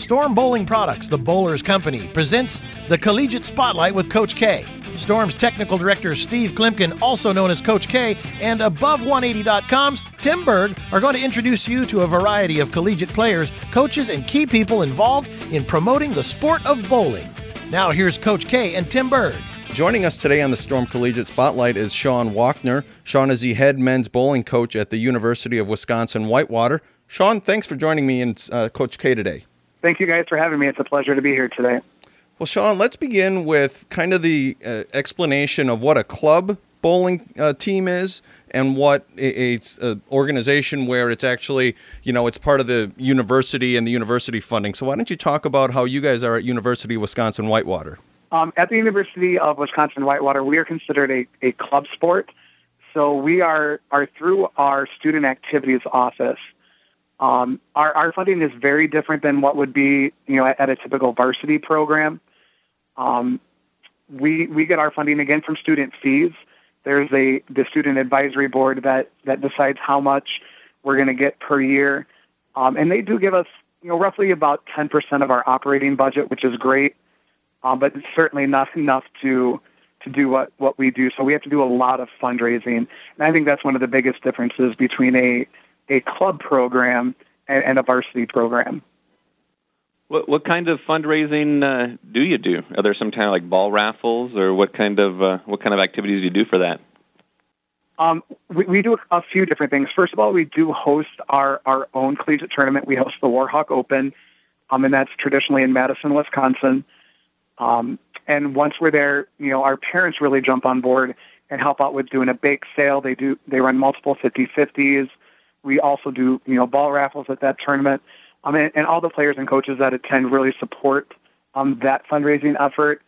Storm Bowling Products, the Bowlers Company, presents the Collegiate Spotlight with Coach K. Storm's technical director Steve Kloempken, also known as Coach K, and Above180.com's Tim Berg are going to introduce you to a variety of collegiate players, coaches, and key people involved in promoting the sport of bowling. Now here's Coach K and Tim Berg. Joining us today on the Storm Collegiate Spotlight is Sean Walkner. Sean is the head men's bowling coach at the University of Wisconsin Whitewater. Sean, thanks for joining me and uh, Coach K today. Thank you guys for having me. It's a pleasure to be here today. Well, Sean, let's begin with kind of the uh, explanation of what a club bowling uh, team is and what it's an organization where it's actually, you know, it's part of the university and the university funding. So why don't you talk about how you guys are at University of Wisconsin Whitewater? Um, at the University of Wisconsin Whitewater, we are considered a, a club sport. So we are, are through our student activities office um, our, our funding is very different than what would be, you know, at, at a typical varsity program. Um, we we get our funding again from student fees. There's a the student advisory board that that decides how much we're going to get per year, um, and they do give us, you know, roughly about 10% of our operating budget, which is great, um, but it's certainly not enough to to do what what we do. So we have to do a lot of fundraising, and I think that's one of the biggest differences between a a club program and, and a varsity program. What, what kind of fundraising uh, do you do? Are there some kind of like ball raffles, or what kind of uh, what kind of activities do you do for that? Um, we, we do a few different things. First of all, we do host our, our own collegiate tournament. We host the Warhawk Open, um, and that's traditionally in Madison, Wisconsin. Um, and once we're there, you know, our parents really jump on board and help out with doing a bake sale. They do they run multiple 50-50s. We also do, you know, ball raffles at that tournament. Um, and, and all the players and coaches that attend really support um, that fundraising effort.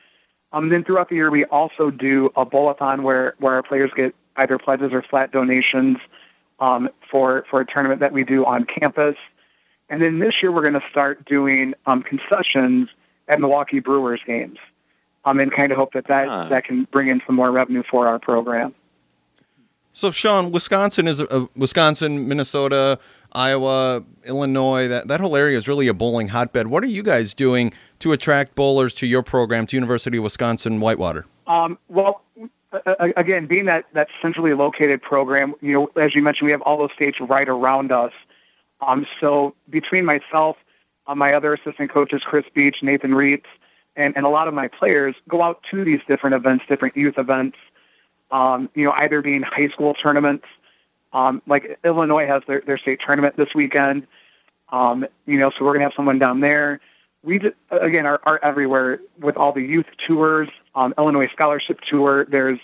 Um, then throughout the year, we also do a bowl-a-thon where, where our players get either pledges or flat donations um, for, for a tournament that we do on campus. And then this year, we're going to start doing um, concessions at Milwaukee Brewers games um, and kind of hope that that, huh. that can bring in some more revenue for our program. So, Sean, Wisconsin is Wisconsin, Minnesota, Iowa, Illinois. That that whole area is really a bowling hotbed. What are you guys doing to attract bowlers to your program, to University of Wisconsin Whitewater? Um, well, again, being that that centrally located program, you know, as you mentioned, we have all those states right around us. Um, so between myself, uh, my other assistant coaches, Chris Beach, Nathan Reitz, and, and a lot of my players go out to these different events, different youth events, um, you know, either being high school tournaments, um, like Illinois has their, their state tournament this weekend. Um, you know, so we're going to have someone down there. We, again, are, are everywhere with all the youth tours, um, Illinois Scholarship Tour. There's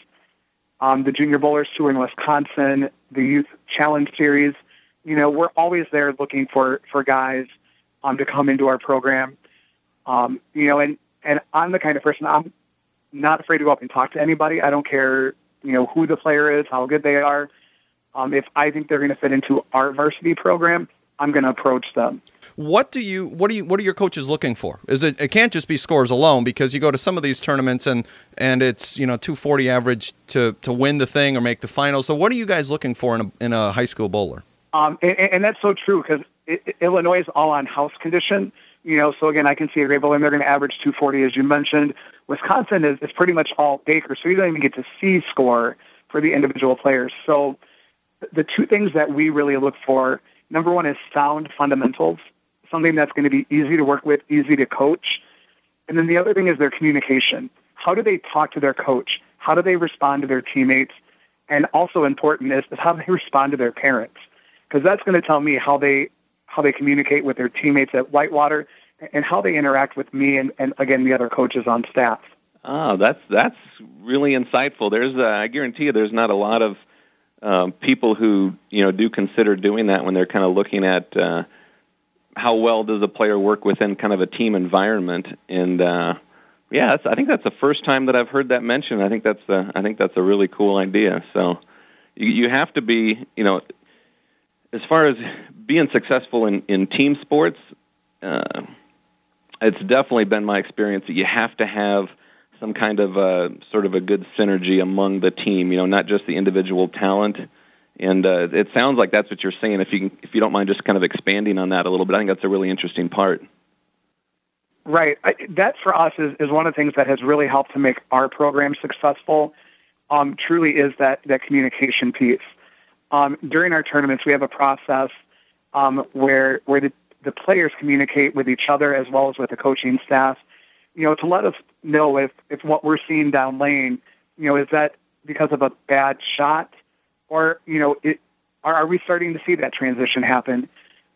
um, the Junior Bowlers Tour in Wisconsin, the Youth Challenge Series. You know, we're always there looking for, for guys um, to come into our program. Um, you know, and, and I'm the kind of person, I'm not afraid to go up and talk to anybody. I don't care you know who the player is, how good they are. Um, if I think they're going to fit into our varsity program, I'm going to approach them. What do you what do you what are your coaches looking for? Is it it can't just be scores alone because you go to some of these tournaments and and it's you know 240 average to to win the thing or make the final. So what are you guys looking for in a in a high school bowler? Um, and, and that's so true because Illinois is all on house condition. You know, so again, I can see a great bowler and they're going to average 240 as you mentioned. Wisconsin is, is pretty much all Baker, so you don't even get to see score for the individual players. So the two things that we really look for, number one is sound fundamentals, something that's going to be easy to work with, easy to coach. And then the other thing is their communication. How do they talk to their coach? How do they respond to their teammates? And also important is, is how they respond to their parents, because that's going to tell me how they how they communicate with their teammates at Whitewater and how they interact with me and, and again the other coaches on staff. Oh, that's that's really insightful. There's uh, I guarantee you there's not a lot of um, people who you know do consider doing that when they're kind of looking at uh, how well does a player work within kind of a team environment and. Uh, yeah, I think that's the first time that I've heard that mentioned. I think that's a, I think that's a really cool idea. So, you, you have to be, you know, as far as being successful in in team sports, uh, it's definitely been my experience that you have to have some kind of a, sort of a good synergy among the team. You know, not just the individual talent. And uh, it sounds like that's what you're saying. If you can, if you don't mind just kind of expanding on that a little bit, I think that's a really interesting part. Right. I, that for us is, is one of the things that has really helped to make our program successful. Um, truly is that that communication piece. Um, during our tournaments, we have a process um, where where the, the players communicate with each other as well as with the coaching staff. You know, to let us know if if what we're seeing down lane, you know, is that because of a bad shot, or you know, it, are, are we starting to see that transition happen?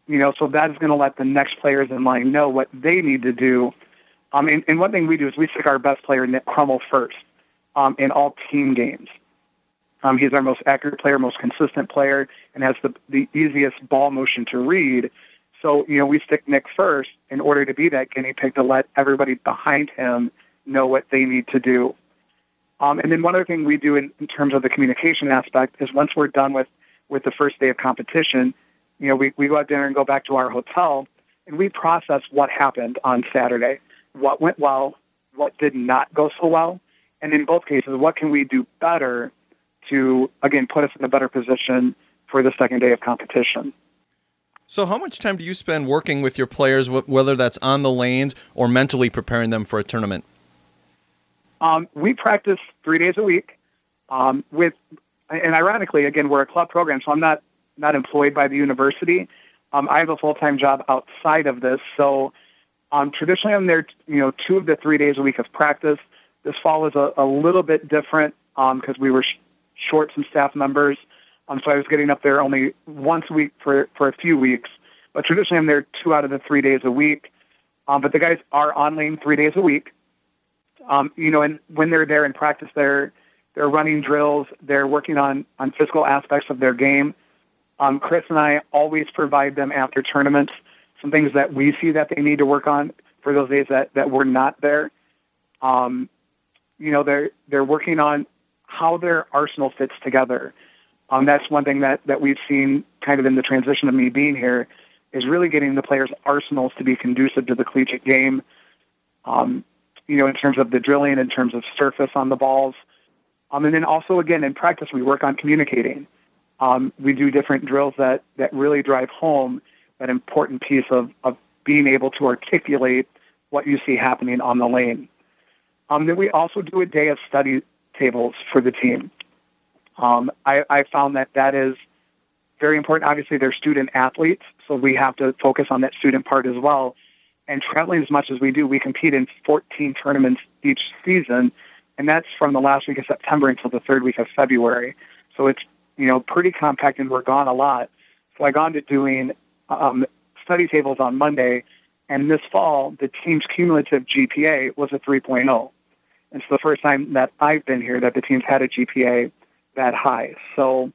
You know, so that is going to let the next players in line know what they need to do. Um, and, and one thing we do is we stick our best player, Nick Crummel, first um, in all team games. Um, he's our most accurate player, most consistent player, and has the, the easiest ball motion to read. So, you know, we stick Nick first in order to be that guinea pig to let everybody behind him know what they need to do. Um, and then one other thing we do in, in terms of the communication aspect is once we're done with, with the first day of competition, you know, we, we go out dinner and go back to our hotel and we process what happened on Saturday, what went well, what did not go so well, and in both cases, what can we do better to, again, put us in a better position for the second day of competition. So, how much time do you spend working with your players, whether that's on the lanes or mentally preparing them for a tournament? Um, we practice three days a week. Um, with, and ironically, again, we're a club program, so I'm not not employed by the university. Um, I have a full time job outside of this. So um, traditionally, I'm there, you know, two of the three days a week of practice. This fall is a, a little bit different because um, we were sh- short some staff members. Um, so I was getting up there only once a week for, for a few weeks. But traditionally, I'm there two out of the three days a week. Um, but the guys are on lane three days a week. Um, you know, and when they're there in practice, they're they're running drills. They're working on on physical aspects of their game. Um, Chris and I always provide them after tournaments some things that we see that they need to work on for those days that, that we're not there. Um, you know, they're they're working on how their arsenal fits together. Um, that's one thing that, that we've seen kind of in the transition of me being here is really getting the players' arsenals to be conducive to the collegiate game. Um, you know, in terms of the drilling, in terms of surface on the balls. Um, and then also, again, in practice, we work on communicating um, we do different drills that, that really drive home that important piece of, of being able to articulate what you see happening on the lane. Um, then we also do a day of study tables for the team. Um, I, I found that that is very important. Obviously, they're student athletes, so we have to focus on that student part as well. And traveling as much as we do, we compete in 14 tournaments each season, and that's from the last week of September until the third week of February. So it's you know, pretty compact and we're gone a lot. So I got into doing um, study tables on Monday, and this fall the team's cumulative GPA was a 3.0. And it's the first time that I've been here that the team's had a GPA that high. So,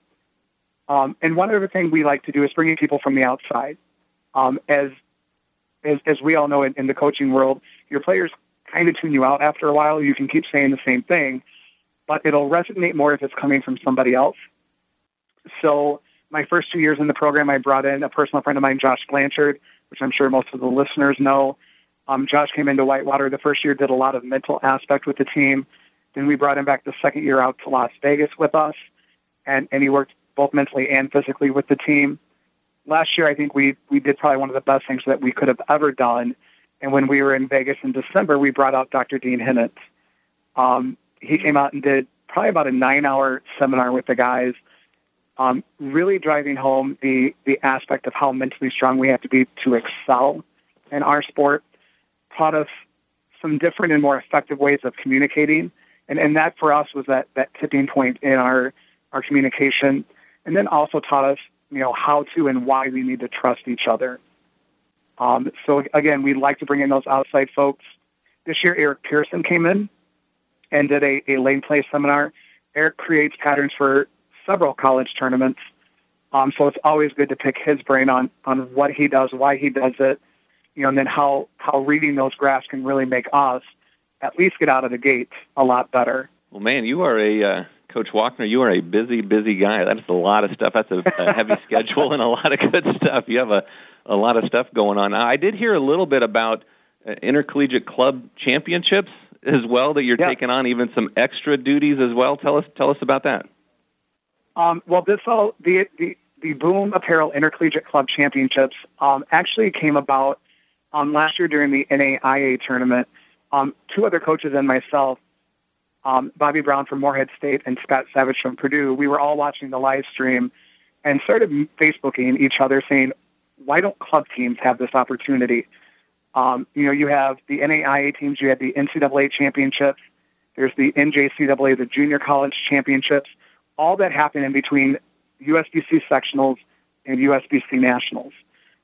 um, and one other thing we like to do is bringing people from the outside. Um, as, as as we all know in, in the coaching world, your players kind of tune you out after a while. You can keep saying the same thing, but it'll resonate more if it's coming from somebody else. So my first two years in the program, I brought in a personal friend of mine, Josh Blanchard, which I'm sure most of the listeners know. Um, Josh came into Whitewater the first year, did a lot of mental aspect with the team. Then we brought him back the second year out to Las Vegas with us, and, and he worked both mentally and physically with the team. Last year, I think we, we did probably one of the best things that we could have ever done. And when we were in Vegas in December, we brought out Dr. Dean Hinitz. Um, he came out and did probably about a nine-hour seminar with the guys – um, really driving home the, the aspect of how mentally strong we have to be to excel in our sport, taught us some different and more effective ways of communicating. And, and that for us was that, that tipping point in our, our communication. And then also taught us, you know, how to and why we need to trust each other. Um, so again, we like to bring in those outside folks. This year, Eric Pearson came in and did a, a lane play seminar. Eric creates patterns for several college tournaments. Um, so it's always good to pick his brain on on what he does, why he does it, you know, and then how how reading those graphs can really make us at least get out of the gate a lot better. Well, man, you are a uh, Coach Walkner. You are a busy, busy guy. That's a lot of stuff. That's a, a heavy schedule and a lot of good stuff. You have a a lot of stuff going on. I did hear a little bit about uh, intercollegiate club championships as well that you're taking on, even some extra duties as well. Tell us tell us about that. Um, well, this all the, the the Boom Apparel Intercollegiate Club Championships um, actually came about um, last year during the NAIA tournament, um, two other coaches and myself, um, Bobby Brown from Morehead State and Scott Savage from Purdue, we were all watching the live stream and started Facebooking each other saying, why don't club teams have this opportunity? Um, you know, you have the NAIA teams, you have the NCAA championships, there's the NJCAA, the junior college championships, all that happen in between USBC sectionals and USBC nationals.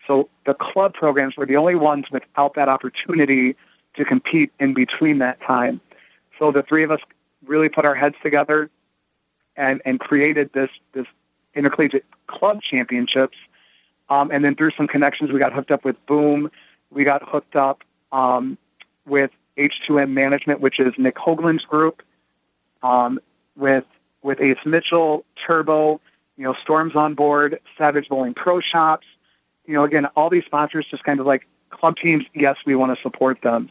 So the club programs were the only ones without that opportunity to compete in between that time. So the three of us really put our heads together and, and created this, this intercollegiate club championships. Um, and then through some connections, we got hooked up with Boom. We got hooked up um, with H2M Management, which is Nick Hoagland's group, um, with with Ace Mitchell, Turbo, you know, Storms on board, Savage Bowling Pro Shops. You know, again, all these sponsors just kind of like club teams. Yes, we want to support them.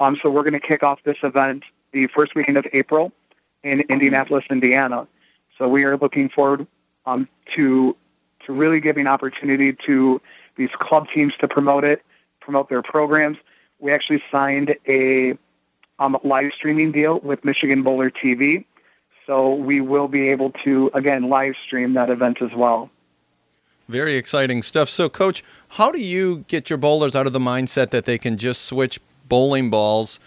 Um, so we're going to kick off this event the first weekend of April in Indianapolis, Indiana. So we are looking forward um, to to really giving opportunity to these club teams to promote it, promote their programs. We actually signed a um, live streaming deal with Michigan Bowler TV. So we will be able to, again, live stream that event as well. Very exciting stuff. So, Coach, how do you get your bowlers out of the mindset that they can just switch bowling balls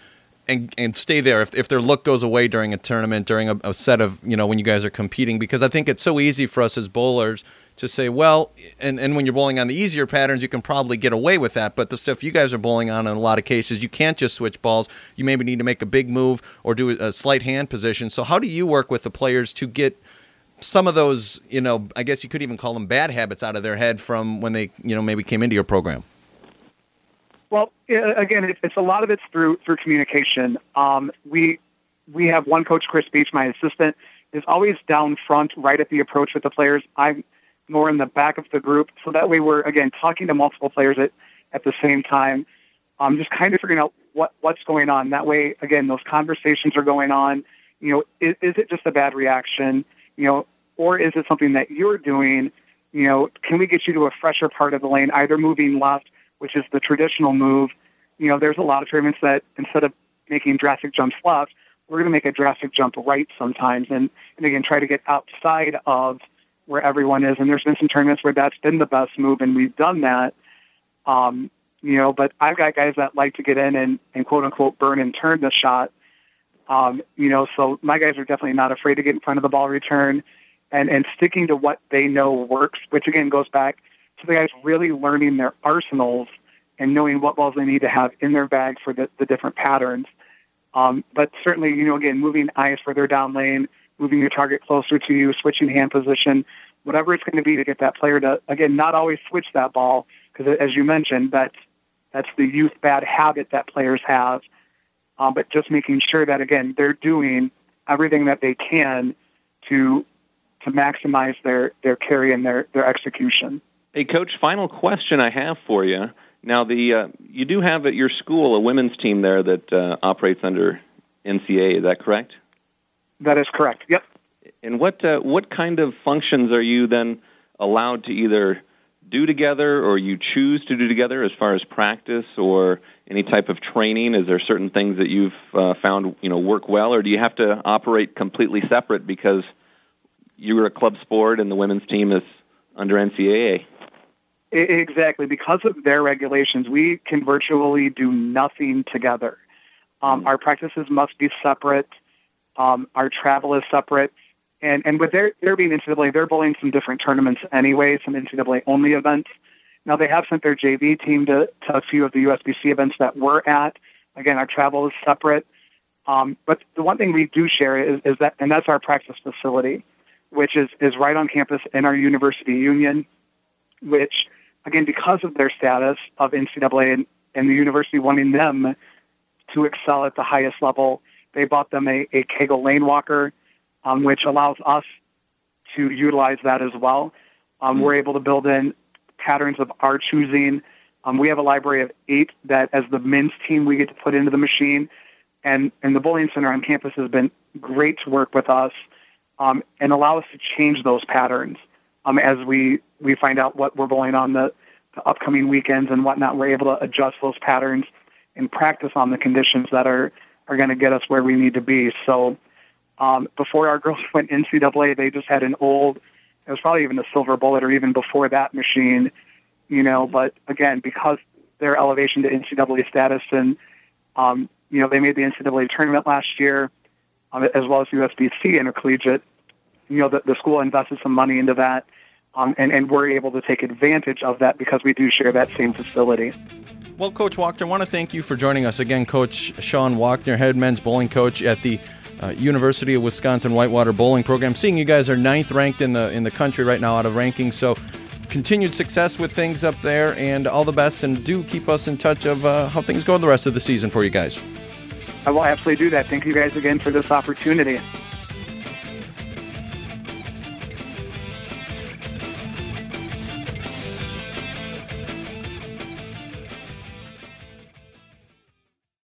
and, and stay there if, if their look goes away during a tournament, during a, a set of, you know, when you guys are competing? Because I think it's so easy for us as bowlers to say, well, and, and when you're bowling on the easier patterns, you can probably get away with that. But the stuff you guys are bowling on in a lot of cases, you can't just switch balls. You maybe need to make a big move or do a slight hand position. So, how do you work with the players to get some of those, you know, I guess you could even call them bad habits out of their head from when they, you know, maybe came into your program? Well, again, it's a lot of it's through through communication. Um, we we have one coach, Chris Beach, my assistant, is always down front, right at the approach with the players. I'm more in the back of the group, so that way we're again talking to multiple players at at the same time. Um, just kind of figuring out what what's going on. That way, again, those conversations are going on. You know, is, is it just a bad reaction? You know, or is it something that you're doing? You know, can we get you to a fresher part of the lane, either moving left which is the traditional move. You know, there's a lot of tournaments that instead of making drastic jumps left, we're going to make a drastic jump right sometimes, and and again try to get outside of where everyone is. And there's been some tournaments where that's been the best move, and we've done that. Um, you know, but I've got guys that like to get in and, and quote unquote burn and turn the shot. Um, you know, so my guys are definitely not afraid to get in front of the ball return and, and sticking to what they know works, which again goes back so the guys really learning their arsenals and knowing what balls they need to have in their bag for the, the different patterns. Um, but certainly, you know, again, moving eyes further down lane, moving your target closer to you, switching hand position, whatever it's going to be to get that player to, again, not always switch that ball, because as you mentioned, that's, that's the youth bad habit that players have. Um, but just making sure that, again, they're doing everything that they can to, to maximize their, their carry and their, their execution. Hey, Coach, final question I have for you. Now, the uh, you do have at your school a women's team there that uh, operates under NCA. Is that correct? That is correct. Yep. And what uh, what kind of functions are you then allowed to either do together, or you choose to do together, as far as practice or any type of training? Is there certain things that you've uh, found you know work well, or do you have to operate completely separate because you're a club sport and the women's team is under NCAA? Exactly. Because of their regulations, we can virtually do nothing together. Um, mm-hmm. Our practices must be separate. Um, our travel is separate. And, and with their, their being NCAA, they're bowling some different tournaments anyway, some NCAA only events. Now, they have sent their JV team to, to a few of the USBC events that we're at. Again, our travel is separate. Um, but the one thing we do share is, is that, and that's our practice facility, which is, is right on campus in our university union, which again, because of their status of NCAA and, and the university wanting them to excel at the highest level, they bought them a, a Kegel lane walker, um, which allows us to utilize that as well. Um, we're able to build in patterns of our choosing. Um, we have a library of eight that, as the men's team, we get to put into the machine. And, and the bowling center on campus has been great to work with us um, and allow us to change those patterns um, as we we find out what we're bowling on the the upcoming weekends and whatnot, we're able to adjust those patterns and practice on the conditions that are, are going to get us where we need to be. So um, before our girls went NCAA, they just had an old, it was probably even a silver bullet or even before that machine, you know, but again, because their elevation to NCAA status and, um, you know, they made the NCAA tournament last year, um, as well as USBC intercollegiate. You know, the, the school invested some money into that, um, and, and we're able to take advantage of that because we do share that same facility. Well, Coach Walker, I want to thank you for joining us again, Coach Sean Walkner, head men's bowling coach at the uh, University of Wisconsin Whitewater Bowling Program. Seeing you guys are ninth ranked in the in the country right now out of rankings, so continued success with things up there, and all the best. And do keep us in touch of uh, how things go the rest of the season for you guys. I will absolutely do that. Thank you guys again for this opportunity.